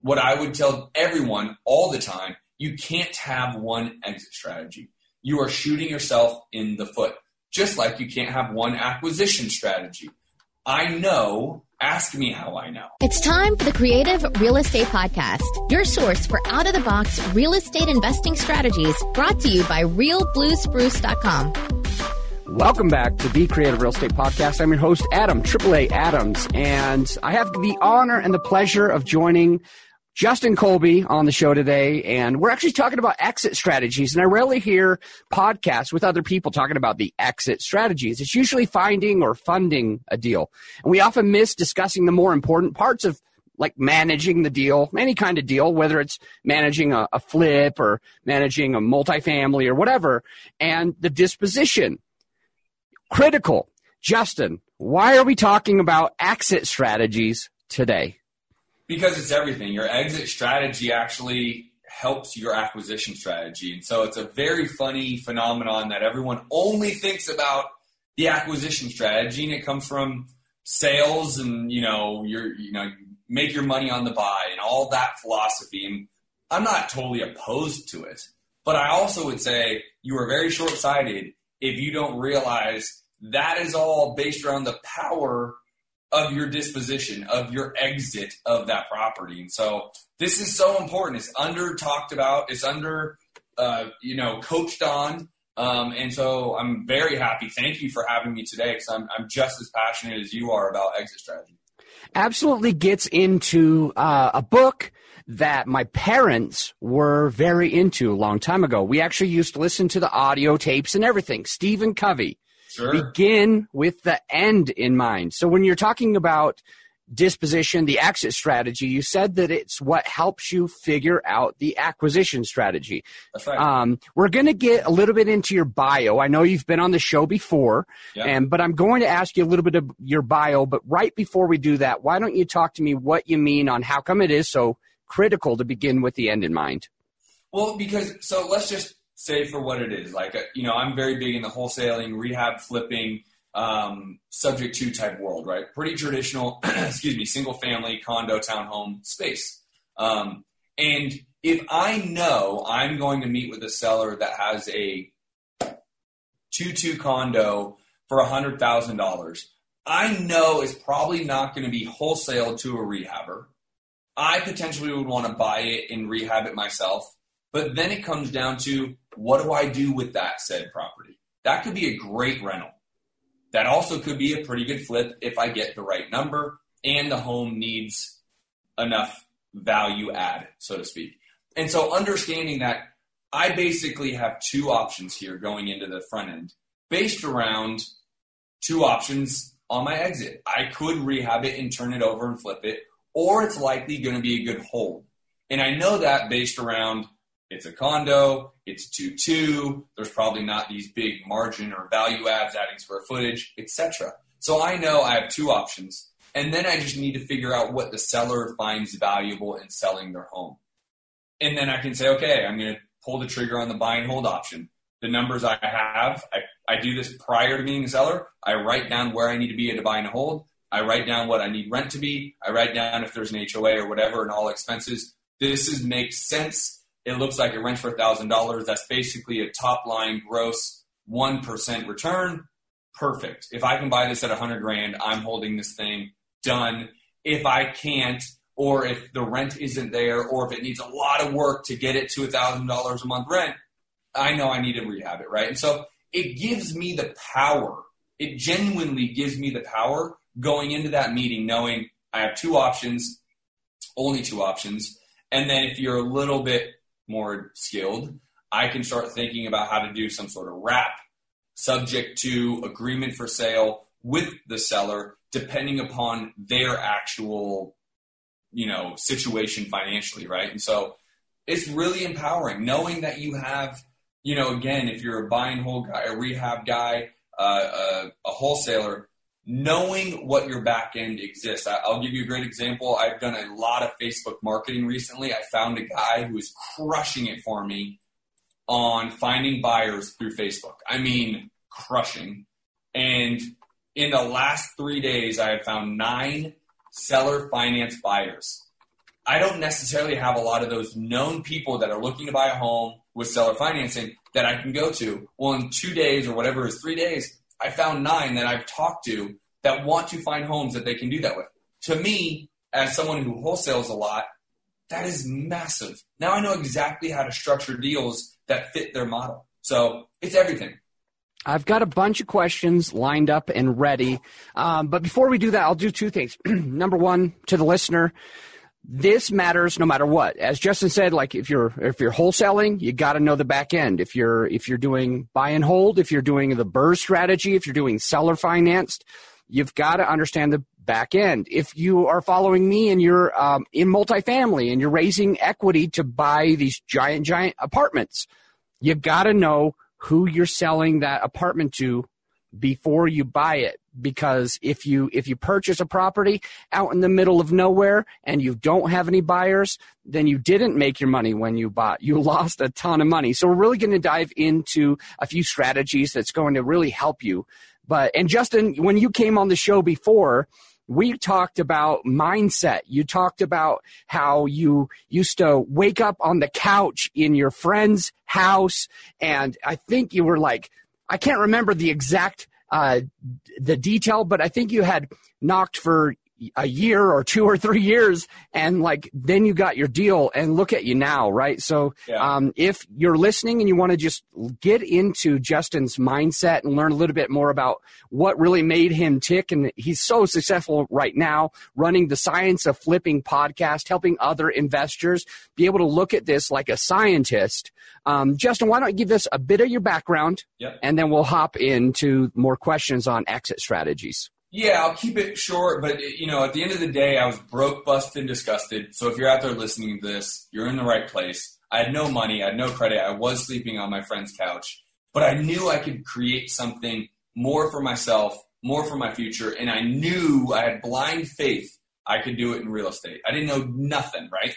what I would tell everyone all the time you can't have one exit strategy. You are shooting yourself in the foot, just like you can't have one acquisition strategy. I know. Ask me how I know. It's time for the Creative Real Estate Podcast, your source for out of the box real estate investing strategies brought to you by realbluespruce.com. Welcome back to the Creative Real Estate Podcast. I'm your host, Adam, AAA Adams, and I have the honor and the pleasure of joining Justin Colby on the show today, and we're actually talking about exit strategies. And I rarely hear podcasts with other people talking about the exit strategies. It's usually finding or funding a deal. And we often miss discussing the more important parts of like managing the deal, any kind of deal, whether it's managing a, a flip or managing a multifamily or whatever, and the disposition. Critical. Justin, why are we talking about exit strategies today? Because it's everything. Your exit strategy actually helps your acquisition strategy. And so it's a very funny phenomenon that everyone only thinks about the acquisition strategy and it comes from sales and you know you're you know make your money on the buy and all that philosophy and I'm not totally opposed to it. But I also would say you are very short-sighted if you don't realize that is all based around the power of your disposition, of your exit of that property. And so this is so important. It's under talked about. It's under, uh, you know, coached on. Um, and so I'm very happy. Thank you for having me today because I'm, I'm just as passionate as you are about exit strategy. Absolutely gets into uh, a book that my parents were very into a long time ago. We actually used to listen to the audio tapes and everything. Stephen Covey Sure. begin with the end in mind. So when you're talking about disposition, the exit strategy, you said that it's what helps you figure out the acquisition strategy. That's right. Um, we're going to get a little bit into your bio. I know you've been on the show before, Yeah. and but I'm going to ask you a little bit of your bio. But right before we do that, why don't you talk to me what you mean on how come it is so critical to begin with the end in mind? Well, because so let's just say for what it is. Like, uh, you know, I'm very big in the wholesaling, rehab, flipping, um, subject to type world, right? Pretty traditional, excuse me, single family condo townhome space. Um, and if I know I'm going to meet with a seller that has a two-two condo for hundred thousand dollars, I know it's probably not going to be wholesaled to a rehabber. I potentially would want to buy it and rehab it myself. But then it comes down to what do I do with that said property? That could be a great rental. That also could be a pretty good flip if I get the right number and the home needs enough value add, so to speak. And so understanding that I basically have two options here going into the front end based around two options on my exit. I could rehab it and turn it over and flip it, or it's likely going to be a good hold. And I know that based around it's a condo, it's 2-2, there's probably not these big margin or value adds adding square footage, etc. So I know I have two options, and then I just need to figure out what the seller finds valuable in selling their home. And then I can say, okay, I'm going to pull the trigger on the buy and hold option. The numbers I have, I, I do this prior to being a seller. I write down where I need to be at a buy and hold. I write down what I need rent to be. I write down if there's an HOA or whatever and all expenses. This is makes sense it looks like it rents for $1,000. That's basically a top line gross 1% return. Perfect. If I can buy this at 100 grand, I'm holding this thing done. If I can't, or if the rent isn't there, or if it needs a lot of work to get it to $1,000 a month rent, I know I need to rehab it, right? And so it gives me the power. It genuinely gives me the power going into that meeting knowing I have two options, only two options. And then if you're a little bit more skilled, I can start thinking about how to do some sort of wrap subject to agreement for sale with the seller, depending upon their actual, you know, situation financially, right? And so it's really empowering knowing that you have, you know, again, if you're a buy and hold guy, a rehab guy, uh, a, a wholesaler, knowing what your back end exists. I, I'll give you a great example. I've done a lot of Facebook marketing recently. I found a guy who is crushing it for me on finding buyers through Facebook. I mean, crushing. And in the last three days, I have found nine seller finance buyers. I don't necessarily have a lot of those known people that are looking to buy a home with seller financing that I can go to. Well, in two days or whatever is three days, I found nine that I've talked to that want to find homes that they can do that with. To me, as someone who wholesales a lot, that is massive. Now I know exactly how to structure deals that fit their model. So it's everything. I've got a bunch of questions lined up and ready. Um, but before we do that, I'll do two things. Number one, to the listener, this matters no matter what. As Justin said, like if you're if you're wholesaling, you got to know the back end. If you're if you're doing buy and hold, if you're doing the BRRRR strategy, if you're doing seller financed, you've got to understand the back end. If you are following me and you're um, in multifamily and you're raising equity to buy these giant giant apartments, you've got to know who you're selling that apartment to before you buy it because if you if you purchase a property out in the middle of nowhere and you don't have any buyers then you didn't make your money when you bought you lost a ton of money so we're really going to dive into a few strategies that's going to really help you but and Justin when you came on the show before we talked about mindset. You talked about how you used to wake up on the couch in your friend's house. And I think you were like, I can't remember the exact, uh, the detail, but I think you had knocked for a year or two or three years and like then you got your deal and look at you now right so yeah. um, if you're listening and you want to just get into justin's mindset and learn a little bit more about what really made him tick and he's so successful right now running the science of flipping podcast helping other investors be able to look at this like a scientist um, justin why don't you give us a bit of your background yep. and then we'll hop into more questions on exit strategies yeah, I'll keep it short, but you know, at the end of the day, I was broke, busted, and disgusted. So if you're out there listening to this, you're in the right place. I had no money, I had no credit, I was sleeping on my friend's couch, but I knew I could create something more for myself, more for my future, and I knew I had blind faith I could do it in real estate. I didn't know nothing, right?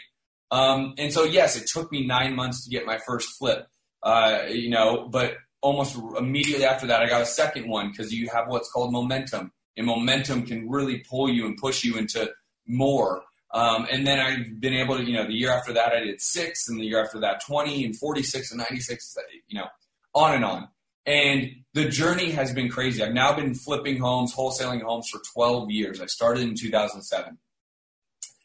Um, and so yes, it took me nine months to get my first flip, uh, you know, but almost immediately after that, I got a second one because you have what's called momentum and momentum can really pull you and push you into more. Um, and then I've been able to, you know, the year after that I did six, and the year after that 20 and 46 and 96, you know, on and on. And the journey has been crazy. I've now been flipping homes, wholesaling homes for 12 years. I started in 2007. And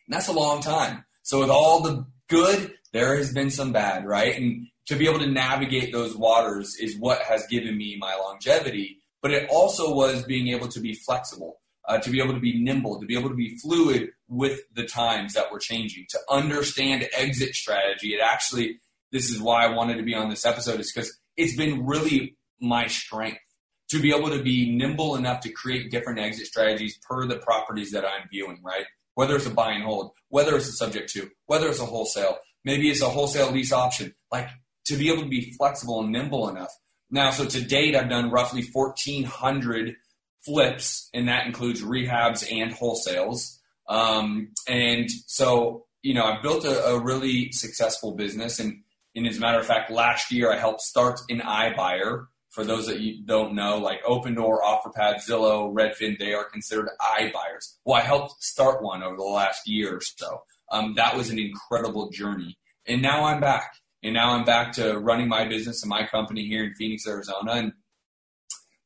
that's a long time. So with all the good, there has been some bad, right? And to be able to navigate those waters is what has given me my longevity but it also was being able to be flexible, uh, to be able to be nimble, to be able to be fluid with the times that were changing, to understand exit strategy. It actually, this is why I wanted to be on this episode, is because it's been really my strength to be able to be nimble enough to create different exit strategies per the properties that I'm viewing, right? Whether it's a buy and hold, whether it's a subject to, whether it's a wholesale, maybe it's a wholesale lease option, like to be able to be flexible and nimble enough now, so to date, I've done roughly 1,400 flips, and that includes rehabs and wholesales. Um, and so, you know, I've built a, a, really successful business. And, and as a matter of fact, last year I helped start an iBuyer. For those that you don't know, like Opendoor, OfferPad, Zillow, Redfin, they are considered iBuyers. Well, I helped start one over the last year or so. Um, that was an incredible journey. And now I'm back. And now I'm back to running my business and my company here in Phoenix, Arizona. And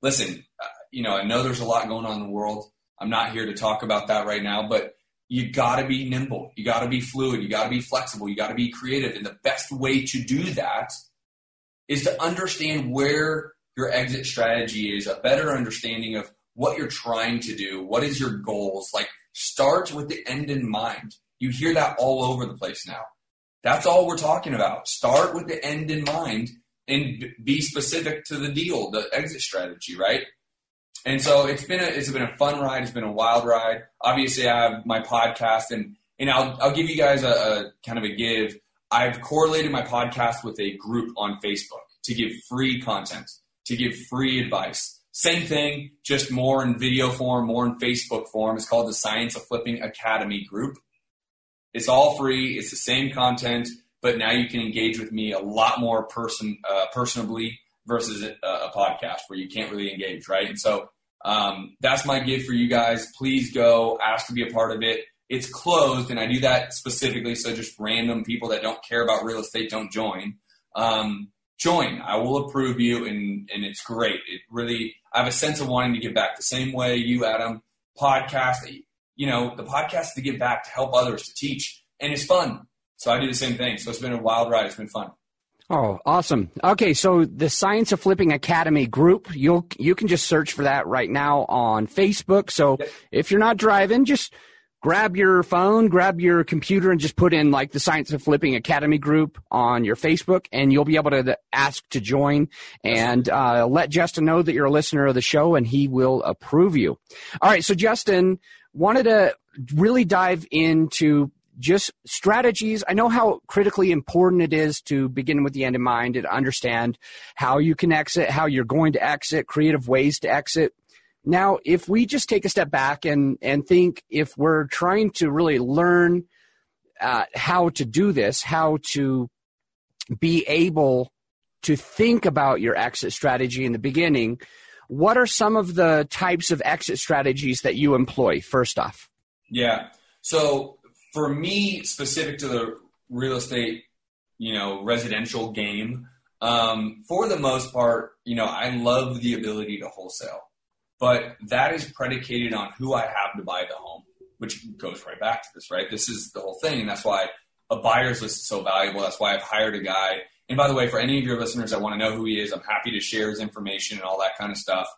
listen, uh, you know, I know there's a lot going on in the world. I'm not here to talk about that right now, but you got to be nimble. You got to be fluid. You got to be flexible. You got to be creative. And the best way to do that is to understand where your exit strategy is, a better understanding of what you're trying to do, what is your goals. Like start with the end in mind. You hear that all over the place now. That's all we're talking about. Start with the end in mind and be specific to the deal, the exit strategy, right? And so it's been a it's been a fun ride. It's been a wild ride. Obviously, I have my podcast, and and I'll I'll give you guys a, a kind of a give. I've correlated my podcast with a group on Facebook to give free content, to give free advice. Same thing, just more in video form, more in Facebook form. It's called the Science of Flipping Academy group. It's all free. It's the same content, but now you can engage with me a lot more person uh, personably versus a, a, podcast where you can't really engage, right? And so um, that's my gift for you guys. Please go ask to be a part of it. it's closed, and I do that specifically so just random people that don't care about real estate don't join. Um, join. I will approve you, and and it's great. It really, I have a sense of wanting to give back the same way you, Adam, podcast. You know, the podcast to give back to help others to teach, and it's fun. So I do the same thing. So it's been a wild ride. It's been fun. Oh, awesome. Okay, so the Science of Flipping Academy group, you'll you can just search for that right now on Facebook. So Yep. if you're not driving, just grab your phone, grab your computer and just put in like the Science of Flipping Academy group on your Facebook and you'll be able to ask to join and uh, let Justin know that you're a listener of the show and he will approve you. All right, so Justin wanted to really dive into just strategies. I know how critically important it is to begin with the end in mind and understand how you can exit, how you're going to exit, creative ways to exit. Now, if we just take a step back and, and think if we're trying to really learn uh, how to do this, how to be able to think about your exit strategy in the beginning, what are some of the types of exit strategies that you employ, first off? Yeah. So for me, specific to the real estate, you know, residential game, um, for the most part, you know, I love the ability to wholesale, but that is predicated on who I have to buy the home, which goes right back to this, right? This is the whole thing, and that's why a buyer's list is so valuable. That's why I've hired a guy. And by the way, for any of your listeners that want to know who he is, I'm happy to share his information and all that kind of stuff.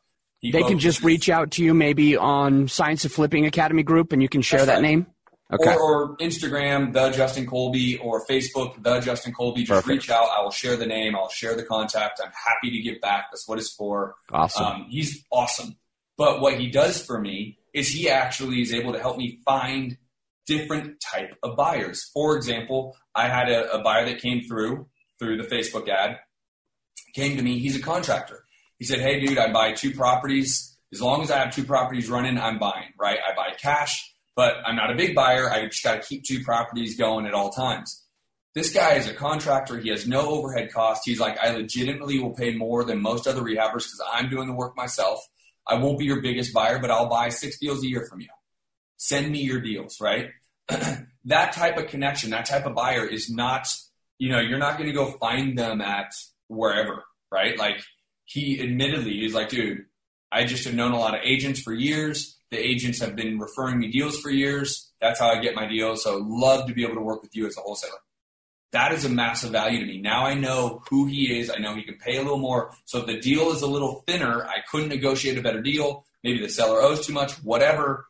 He They can just reach out to you maybe on Science of Flipping Academy group and you can share That's that right. name. Okay. Or, or Instagram, the Justin Colby, or Facebook, the Justin Colby. Just Perfect. reach out. I will share the name. I'll share the contact. I'm happy to give back. That's what it's for. awesome. Um, he's awesome. But what he does for me is he actually is able to help me find different type of buyers. For example, I had a, a buyer that came through through the Facebook ad. Came to me. He's a contractor. He said, "Hey, dude, I buy two properties. As long as I have two properties running, I'm buying. Right? I buy cash, but I'm not a big buyer. I just got to keep two properties going at all times." This guy is a contractor. He has no overhead cost. He's like, I legitimately will pay more than most other rehabbers because I'm doing the work myself. I won't be your biggest buyer, but I'll buy six deals a year from you. Send me your deals, right? that type of connection, that type of buyer is not, you know, you're not going to go find them at wherever, right? Like he admittedly, he's like, dude, I just have known a lot of agents for years. The agents have been referring me deals for years. That's how I get my deals. So love to be able to work with you as a wholesaler. That is a massive value to me. Now I know who he is. I know he can pay a little more. So if the deal is a little thinner, I couldn't negotiate a better deal. Maybe the seller owes too much, whatever.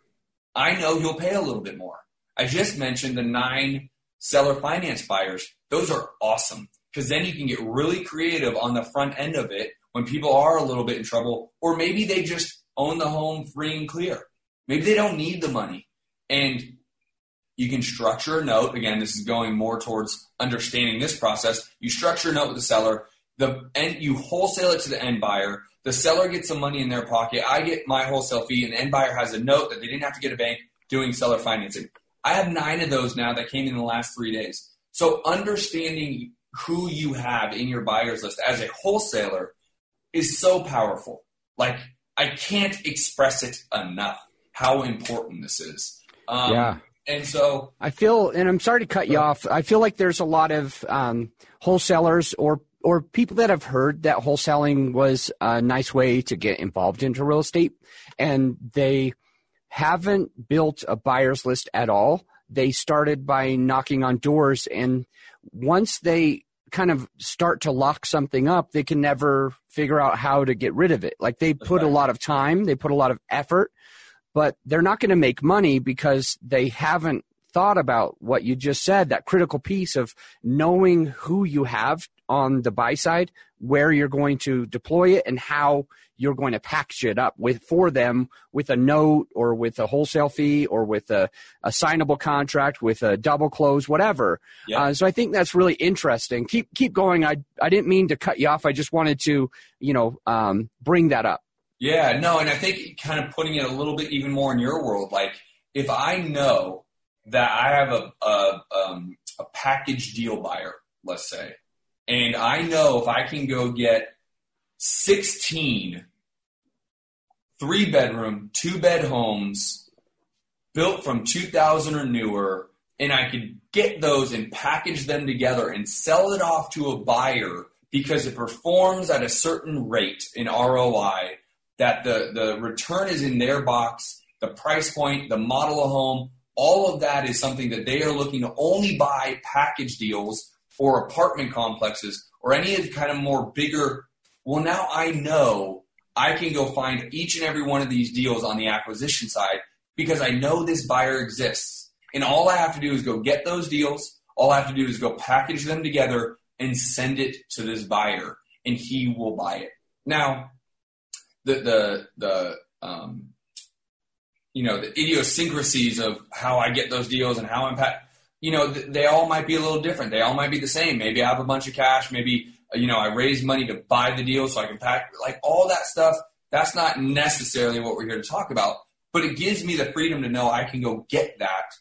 I know he'll pay a little bit more. I just mentioned the nine seller finance buyers. Those are awesome because then you can get really creative on the front end of it when people are a little bit in trouble, or maybe they just own the home free and clear. Maybe they don't need the money. And you can structure a note. Again, this is going more towards understanding this process. You structure a note with the seller. The end, you wholesale it to the end buyer. The seller gets some money in their pocket. I get my wholesale fee, and the end buyer has a note that they didn't have to get a bank doing seller financing. I have nine of those now that came in the last three days. So understanding who you have in your buyers list as a wholesaler is so powerful. Like I can't express it enough how important this is. Um, Yeah. And so I feel, and I'm sorry to cut you off. I feel like there's a lot of um, wholesalers or or people that have heard that wholesaling was a nice way to get involved into real estate, and they haven't built a buyer's list at all. They started by knocking on doors, and once they kind of start to lock something up, they can never figure out how to get rid of it. Like they put a lot of time, they put a lot of effort, but they're not going to make money because they haven't thought about what you just said that critical piece of knowing who you have on the buy side where you're going to deploy it and how you're going to package it up with for them with a note or with a wholesale fee or with a, a signable contract with a double close whatever. Yeah. uh, so i think that's really interesting. Keep keep going. I i didn't mean to cut you off. I just wanted to you know um, bring that up. Yeah, no, and I think kind of putting it a little bit even more in your world, like if I know that I have a a, um, a package deal buyer, let's say, and I know if I can go get 16 three bedroom, two bed homes built from 2000 or newer, and I could get those and package them together and sell it off to a buyer because it performs at a certain rate in ROI that the, the return is in their box, the price point, the model of home, all of that is something that they are looking to only buy package deals for apartment complexes or any of the kind of more bigger. Well, now I know I can go find each and every one of these deals on the acquisition side because I know this buyer exists. And all I have to do is go get those deals. All I have to do is go package them together and send it to this buyer, and he will buy it. Now, the the the um, you know the idiosyncrasies of how I get those deals and how I'm pack, you know they all might be a little different. They all might be the same. Maybe I have a bunch of cash. Maybe uh, you know I raise money to buy the deal so I can pack like all that stuff. That's not necessarily what we're here to talk about, but it gives me the freedom to know I can go get that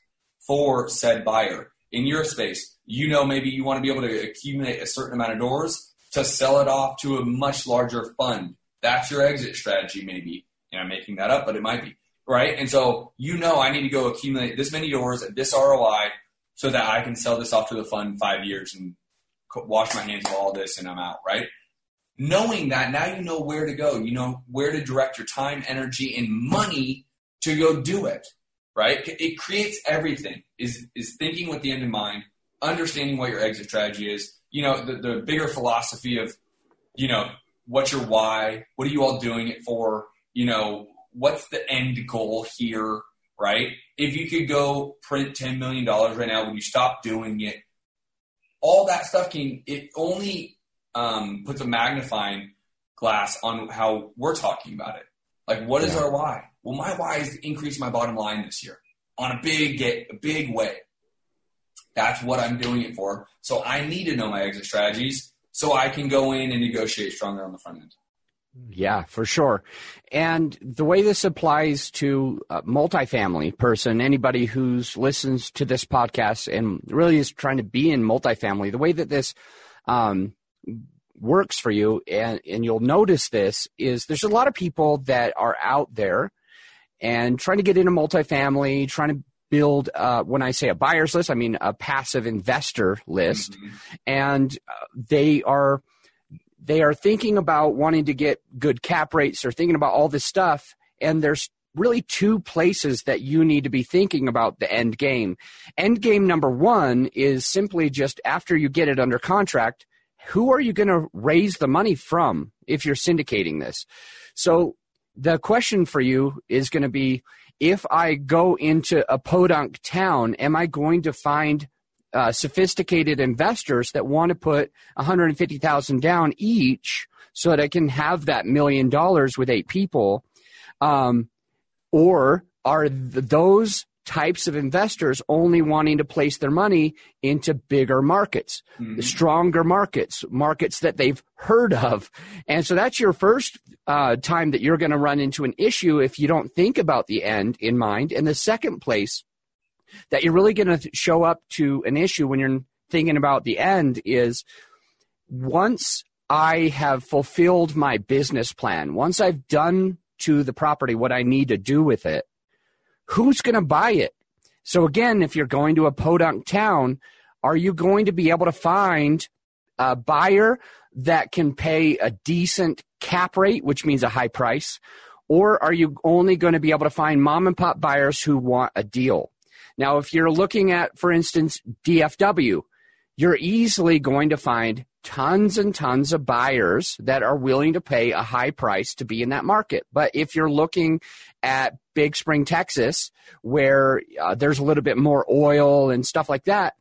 for said buyer in your space. You know, maybe you want to be able to accumulate a certain amount of doors to sell it off to a much larger fund. That's your exit strategy, maybe. And I'm making that up, but it might be. Right? And so you know I need to go accumulate this many doors at this ROI so that I can sell this off to the fund five years and wash my hands of all this and I'm out, right? Knowing that, now you know where to go. You know where to direct your time, energy, and money to go do it right? It creates everything. Is is thinking with the end in mind, understanding what your exit strategy is. You know, the, the bigger philosophy of, you know, what's your why? What are you all doing it for? You know, what's the end goal here, right? If you could go print $10 million right now, would you stop doing it? All that stuff can, it only um, puts a magnifying glass on how we're talking about it. Like, what is yeah. our why? Well, my why is to increase my bottom line this year on a big, get, a big way. That's what I'm doing it for. So I need to know my exit strategies so I can go in and negotiate stronger on the front end. Yeah, for sure. And the way this applies to a multifamily person, anybody who's listens to this podcast and really is trying to be in multifamily, the way that this um, works for you, and, and you'll notice this, is there's a lot of people that are out there and trying to get into multifamily, trying to build, uh, when I say a buyer's list, I mean a passive investor list. Mm-hmm. And uh, they are, they are thinking about wanting to get good cap rates. They're thinking about all this stuff. And there's really two places that you need to be thinking about the end game. End game number one is simply just after you get it under contract, who are you going to raise the money from if you're syndicating this? So the question for you is going to be if I go into a podunk town, am I going to find uh, sophisticated investors that want to put 150,000 down each so that I can have that million dollars with eight people? Um, or are th- those types of investors only wanting to place their money into bigger markets, mm-hmm. stronger markets, markets that they've heard of. And so that's your first uh, time that you're going to run into an issue if you don't think about the end in mind. And the second place that you're really going to show up to an issue when you're thinking about the end is once I have fulfilled my business plan, once I've done to the property what I need to do with it, who's going to buy it? So again, if you're going to a podunk town, are you going to be able to find a buyer that can pay a decent cap rate, which means a high price? Or are you only going to be able to find mom and pop buyers who want a deal? Now, if you're looking at, for instance, DFW, you're easily going to find tons and tons of buyers that are willing to pay a high price to be in that market. But if you're looking at Big Spring, Texas, where uh, there's a little bit more oil and stuff like that,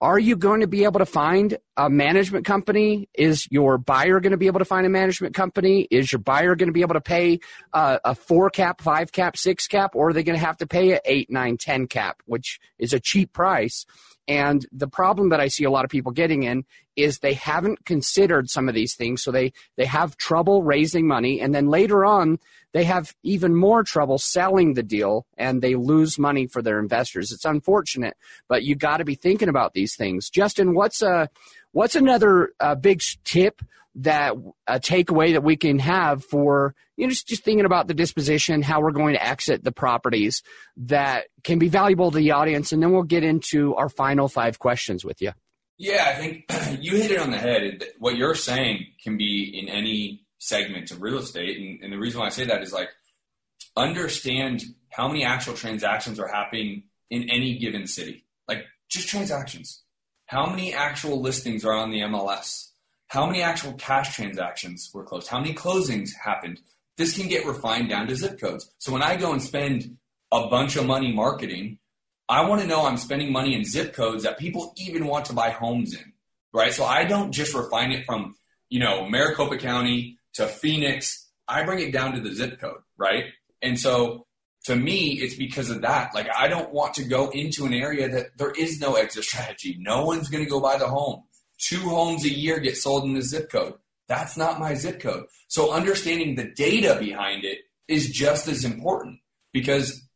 are you going to be able to find a management company? Is your buyer going to be able to find a management company? Is your buyer going to be able to pay uh, a four cap, five cap, six cap, or are they going to have to pay an eight, nine, ten cap, which is a cheap price? And the problem that I see a lot of people getting in is they haven't considered some of these things. So they, they have trouble raising money. And then later on, they have even more trouble selling the deal and they lose money for their investors. It's unfortunate, but you got to be thinking about these things. Justin, what's a, what's another uh, big tip that a takeaway that we can have for you know just, just thinking about the disposition, how we're going to exit the properties that can be valuable to the audience, and then we'll get into our final five questions with you. Yeah, I think you hit it on the head. What you're saying can be in any segment of real estate, and, and the reason why I say that is like understand how many actual transactions are happening in any given city. Like just transactions. How many actual listings are on the MLS? How many actual cash transactions were closed? How many closings happened? This can get refined down to zip codes. So when I go and spend a bunch of money marketing, I want to know I'm spending money in zip codes that people even want to buy homes in, right? So I don't just refine it from, you know, Maricopa County to Phoenix. I bring it down to the zip code, right? And so to me, it's because of that. Like, I don't want to go into an area that there is no exit strategy. No one's going to go buy the home. Two homes a year get sold in the zip code. That's not my zip code. So understanding the data behind it is just as important because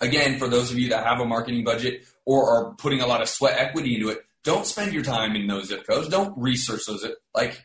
again, for those of you that have a marketing budget or are putting a lot of sweat equity into it, don't spend your time in those zip codes. Don't research those. Like,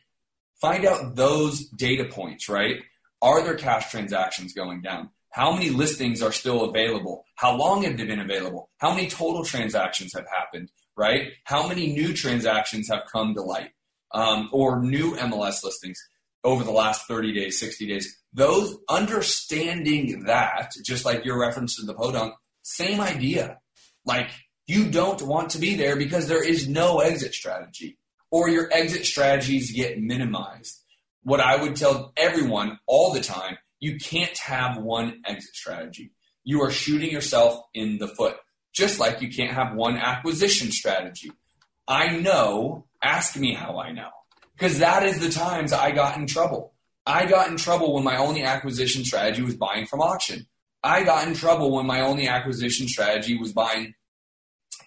find out those data points, right? Are there cash transactions going down? How many listings are still available? How long have they been available? How many total transactions have happened, right? How many new transactions have come to light um, or new MLS listings over the last 30 days, 60 days? Those understanding that, just like your reference to the podunk, same idea. Like you don't want to be there because there is no exit strategy or your exit strategies get minimized. What I would tell everyone all the time you can't have one exit strategy. You are shooting yourself in the foot, just like you can't have one acquisition strategy. I know, ask me how I know, because that is the times I got in trouble. I got in trouble when my only acquisition strategy was buying from auction. I got in trouble when my only acquisition strategy was buying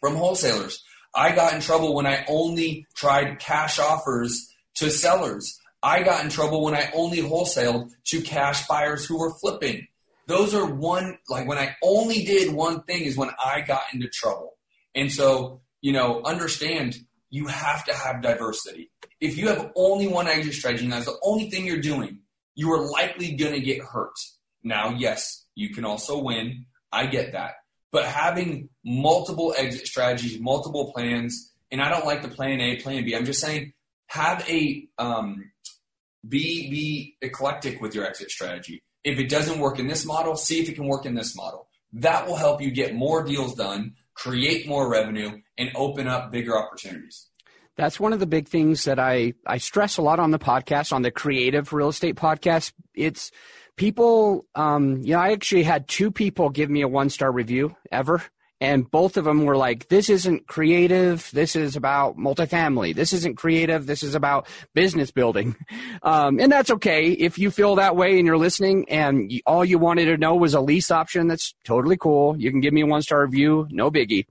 from wholesalers. I got in trouble when I only tried cash offers to sellers. I got in trouble when I only wholesaled to cash buyers who were flipping. Those are one, like when I only did one thing is when I got into trouble. And so, you know, understand you have to have diversity. If you have only one exit strategy and that's the only thing you're doing, you are likely going to get hurt. Now, yes, you can also win. I get that. But having multiple exit strategies, multiple plans, and I don't like the plan A, plan B. I'm just saying have a um, be be eclectic with your exit strategy. If it doesn't work in this model, see if it can work in this model. That will help you get more deals done, create more revenue, and open up bigger opportunities. That's one of the big things that I, I stress a lot on the podcast, on the creative real estate podcast. It's people, um, you know, I actually had two people give me a one star review ever and both of them were like this isn't creative. This is about multifamily. This isn't creative. This is about business building. Um, and that's okay if you feel that way and you're listening and you, all you wanted to know was a lease option that's totally cool. You can give me a one star review. No biggie.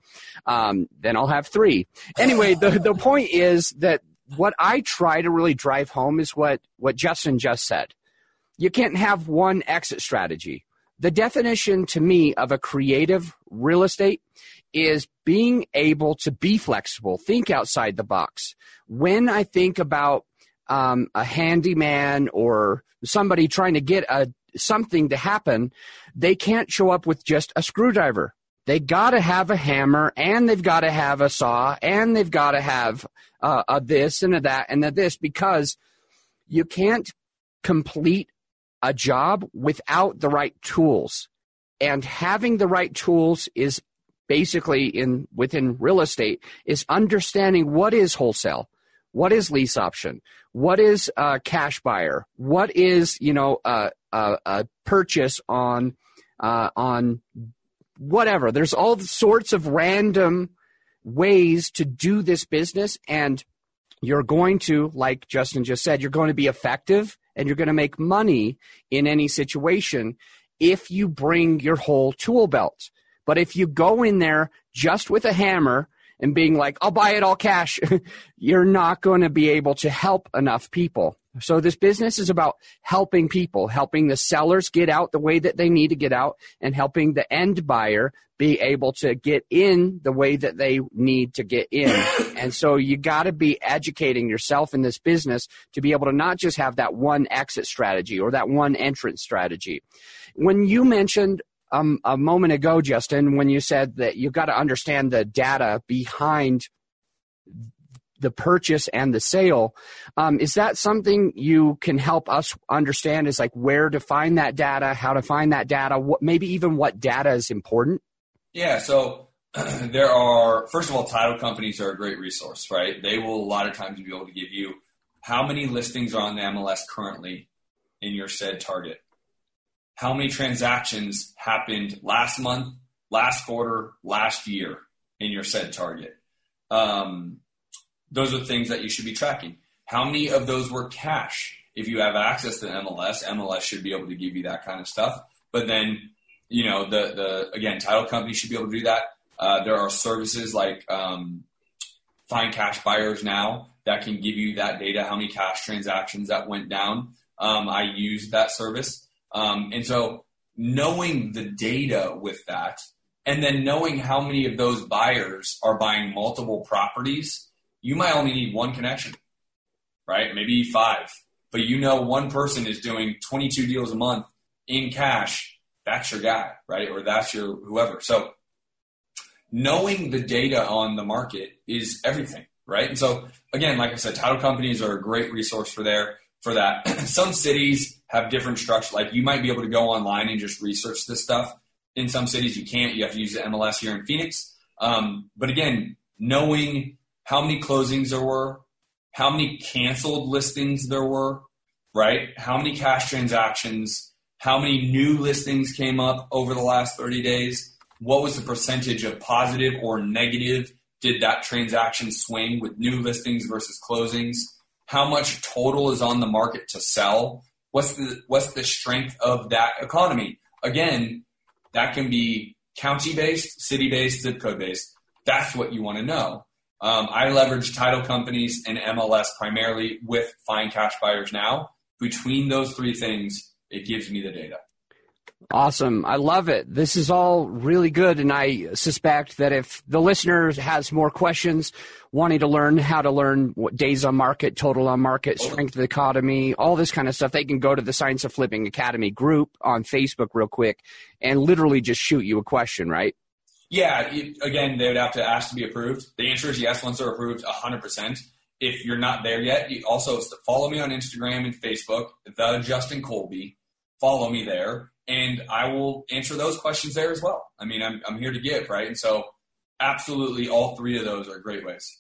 Um, then i'll have three. Anyway the, the point is that what i try to really drive home is what what justin just said. You can't have one exit strategy the definition to me of a creative real estate is being able to be flexible, think outside the box. When I think about um, a handyman or somebody trying to get a something to happen, they can't show up with just a screwdriver. They got to have a hammer, and they've got to have a saw, and they've got to have uh, a this and a that and a this because you can't complete a job without the right tools. And having the right tools is basically in within real estate is understanding what is wholesale, what is lease option, what is a cash buyer, what is you know a, a, a purchase on uh, on whatever. There's all sorts of random ways to do this business, and you're going to, like Justin just said, you're going to be effective and you're going to make money in any situation if you bring your whole tool belt. But if you go in there just with a hammer and being like, I'll buy it all cash, you're not going to be able to help enough people. So this business is about helping people, helping the sellers get out the way that they need to get out and helping the end buyer be able to get in the way that they need to get in. and so you got to be educating yourself in this business to be able to not just have that one exit strategy or that one entrance strategy. When you mentioned um, a moment ago, Justin, when you said that you've got to understand the data behind the purchase and the sale. Um, is that something you can help us understand? Is like where to find that data, how to find that data, what, maybe even what data is important? Yeah. So there are, first of all, title companies are a great resource, right? They will a lot of times be able to give you how many listings are on the MLS currently in your said target. How many transactions happened last month, last quarter, last year in your said target? Um, those are things that you should be tracking. How many of those were cash? If you have access to MLS, MLS should be able to give you that kind of stuff. But then, you know, the the again, title companies should be able to do that. Uh, there are services like um, Find Cash Buyers now that can give you that data, how many cash transactions that went down. Um, I use that service, um, and so knowing the data with that, and then knowing how many of those buyers are buying multiple properties you might only need one connection, right? Maybe five, but you know one person is doing 22 deals a month in cash. That's your guy, right? Or that's your whoever. So knowing the data on the market is everything, right? And so again, like I said, title companies are a great resource for there for that. some cities have different structure. Like you might be able to go online and just research this stuff. In some cities, you can't. You have to use the MLS here in Phoenix. Um, but again, knowing how many closings there were, how many canceled listings there were, right? How many cash transactions, how many new listings came up over the last 30 days, what was the percentage of positive or negative did that transaction swing with new listings versus closings? How much total is on the market to sell? What's the what's the strength of that economy? Again, that can be county based, city based, zip code based. That's what you want to know. Um, I leverage title companies and MLS primarily with Find Cash Buyers now. Between those three things, it gives me the data. Awesome. I love it. This is all really good. And I suspect that if the listener has more questions, wanting to learn how to learn what days on market, total on market, strength of the economy, all this kind of stuff, they can go to the Science of Flipping Academy group on Facebook real quick and literally just shoot you a question, right? Yeah, again, they would have to ask to be approved. The answer is yes once they're approved, 100%. If you're not there yet, you also follow me on Instagram and Facebook, the Justin Colby. Follow me there, and I will answer those questions there as well. I mean, I'm, I'm here to give, right? And so, absolutely, all three of those are great ways.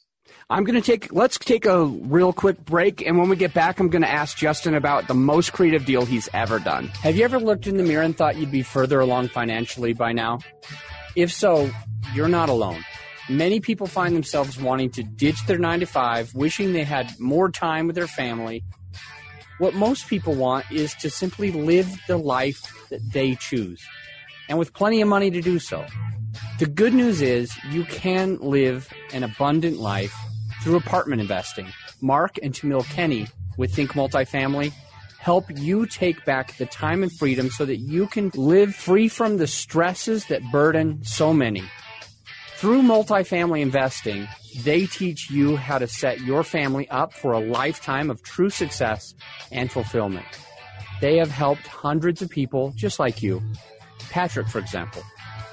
I'm going to take, let's take a real quick break. And when we get back, I'm going to ask Justin about the most creative deal he's ever done. Have you ever looked in the mirror and thought you'd be further along financially by now? If so, you're not alone. Many people find themselves wanting to ditch their nine to five, wishing they had more time with their family. What most people want is to simply live the life that they choose, and with plenty of money to do so. The good news is you can live an abundant life through apartment investing. Mark and Tamiel Kenney with Think Multifamily help you take back the time and freedom so that you can live free from the stresses that burden so many. Through multifamily investing, they teach you how to set your family up for a lifetime of true success and fulfillment. They have helped hundreds of people just like you. Patrick, for example,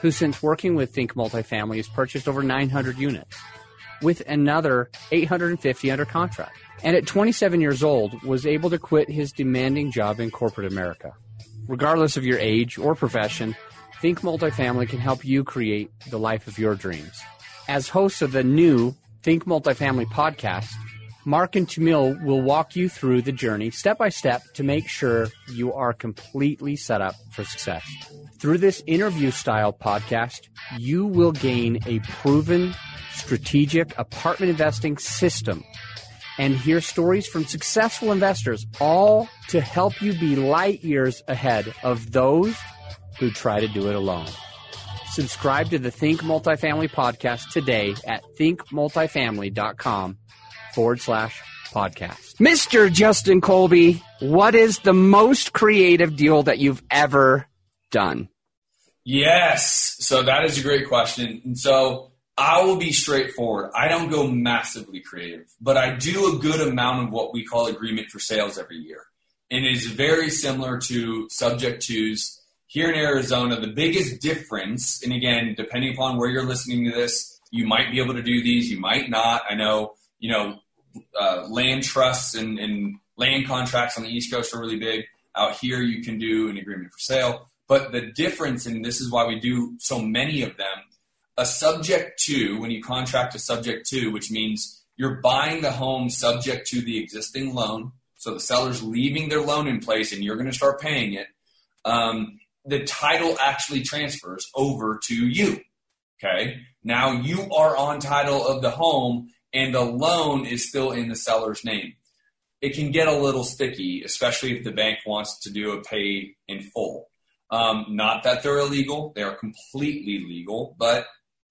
who since working with Think Multifamily has purchased over 900 units, with another 850 under contract and at 27 years old was able to quit his demanding job in corporate America. Regardless of your age or profession, Think Multifamily can help you create the life of your dreams. As hosts of the new Think Multifamily podcast, Mark and Tamiel will walk you through the journey step by step to make sure you are completely set up for success. Through this interview style podcast, you will gain a proven strategic apartment investing system and hear stories from successful investors, all to help you be light years ahead of those who try to do it alone. Subscribe to the Think Multifamily podcast today at thinkmultifamily.com forward slash podcast. Mr. Justin Colby, what is the most creative deal that you've ever done? Yes. So that is a great question. And so I will be straightforward. I don't go massively creative, but I do a good amount of what we call agreement for sales every year. And it is very similar to subject twos here in Arizona. The biggest difference, and again, depending upon where you're listening to this, you might be able to do these, you might not. I know, you know, uh, land trusts and, and land contracts on the East Coast are really big. Out here, you can do an agreement for sale. But the difference, and this is why we do so many of them, a subject to, when you contract a subject to, which means you're buying the home subject to the existing loan. So the seller's leaving their loan in place and you're going to start paying it. Um, the title actually transfers over to you. Okay. Now you are on title of the home and the loan is still in the seller's name. It can get a little sticky, especially if the bank wants to do a pay in full. Um, not that they're illegal; they are completely legal, but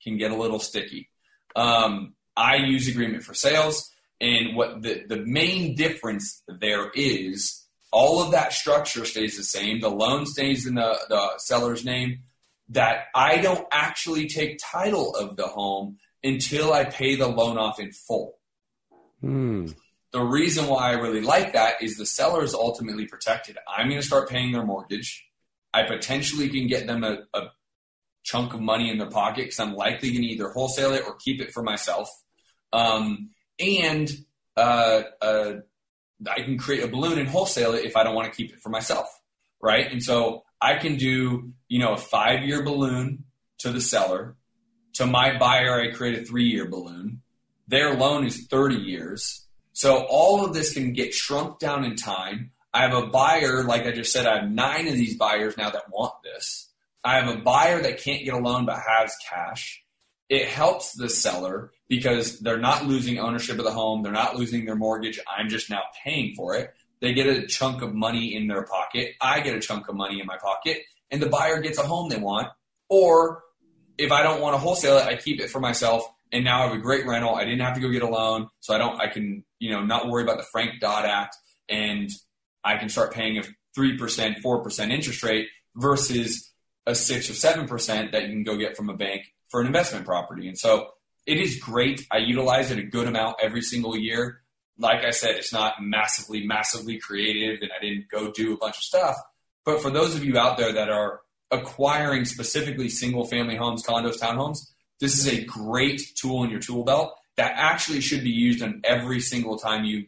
can get a little sticky. Um, I use agreement for sales, and what the the main difference there is, all of that structure stays the same. The loan stays in the the seller's name. That I don't actually take title of the home until I pay the loan off in full. Hmm. The reason why I really like that is the seller is ultimately protected. I'm going to start paying their mortgage. I potentially can get them a, a chunk of money in their pocket because I'm likely going to either wholesale it or keep it for myself. Um, and uh, uh, I can create a balloon and wholesale it if I don't want to keep it for myself, right? And so I can do, you know, a five-year balloon to the seller. To my buyer, I create a three-year balloon. Their loan is 30 years. So all of this can get shrunk down in time. I have a buyer, like I just said, I have nine of these buyers now that want this. I have a buyer that can't get a loan but has cash. It helps the seller because they're not losing ownership of the home. They're not losing their mortgage. I'm just now paying for it. They get a chunk of money in their pocket. I get a chunk of money in my pocket and the buyer gets a home they want. Or if I don't want to wholesale it, I keep it for myself and now I have a great rental. I didn't have to go get a loan, so I don't. I can you know not worry about the Frank Dodd Act, and I can start paying a three percent, four percent interest rate versus a six or seven percent that you can go get from a bank for an investment property. And so it is great. I utilize it a good amount every single year. Like I said, it's not massively, massively creative, and I didn't go do a bunch of stuff. But for those of you out there that are acquiring specifically single family homes, condos, townhomes, this is a great tool in your tool belt that actually should be used on every single time you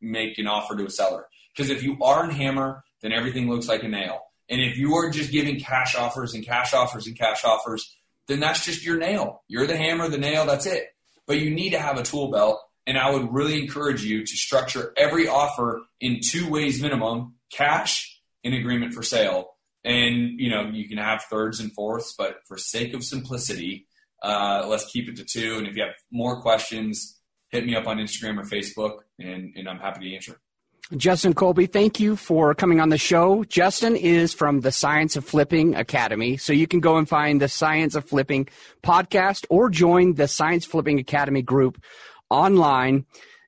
make an offer to a seller. Because if you are in hammer, then everything looks like a nail. And if you are just giving cash offers and cash offers and cash offers, then that's just your nail. You're the hammer, the nail, that's it. But you need to have a tool belt. And I would really encourage you to structure every offer in two ways minimum cash and agreement for sale and you know you can have thirds and fourths but for sake of simplicity uh, let's keep it to two and if you have more questions hit me up on instagram or facebook and, and i'm happy to answer Justin Colby, thank you for coming on the show. Justin is from the Science of Flipping Academy. So you can go and find the Science of Flipping podcast or join the Science Flipping Academy group online.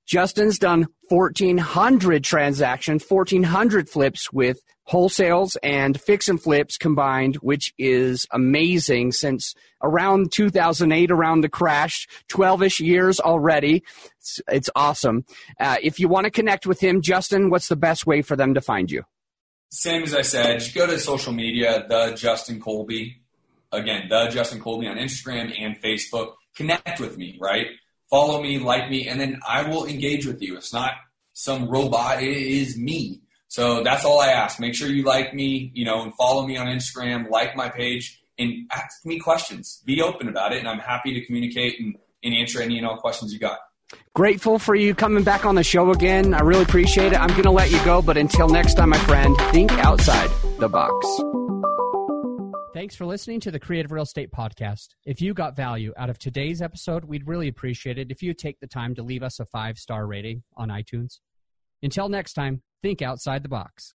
Justin's done 1,400 transactions, 1,400 flips with wholesales and fix and flips combined, which is amazing since around 2008, around the crash, 12 ish years already. It's, it's awesome. Uh, if you want to connect with him, Justin, what's the best way for them to find you? Same as I said, just go to social media, the Justin Colby. Again, the Justin Colby on Instagram and Facebook. Connect with me, right? Follow me, like me, and then I will engage with you. It's not some robot, it is me. So that's all I ask. Make sure you like me, you know, and follow me on Instagram, like my page, and ask me questions. Be open about it, and I'm happy to communicate and, and answer any and all questions you got. Grateful for you coming back on the show again. I really appreciate it. I'm going to let you go, but until next time, my friend, think outside the box. Thanks for listening to the Creative Real Estate Podcast. If you got value out of today's episode, we'd really appreciate it if you take the time to leave us a five star rating on iTunes. Until next time, think outside the box.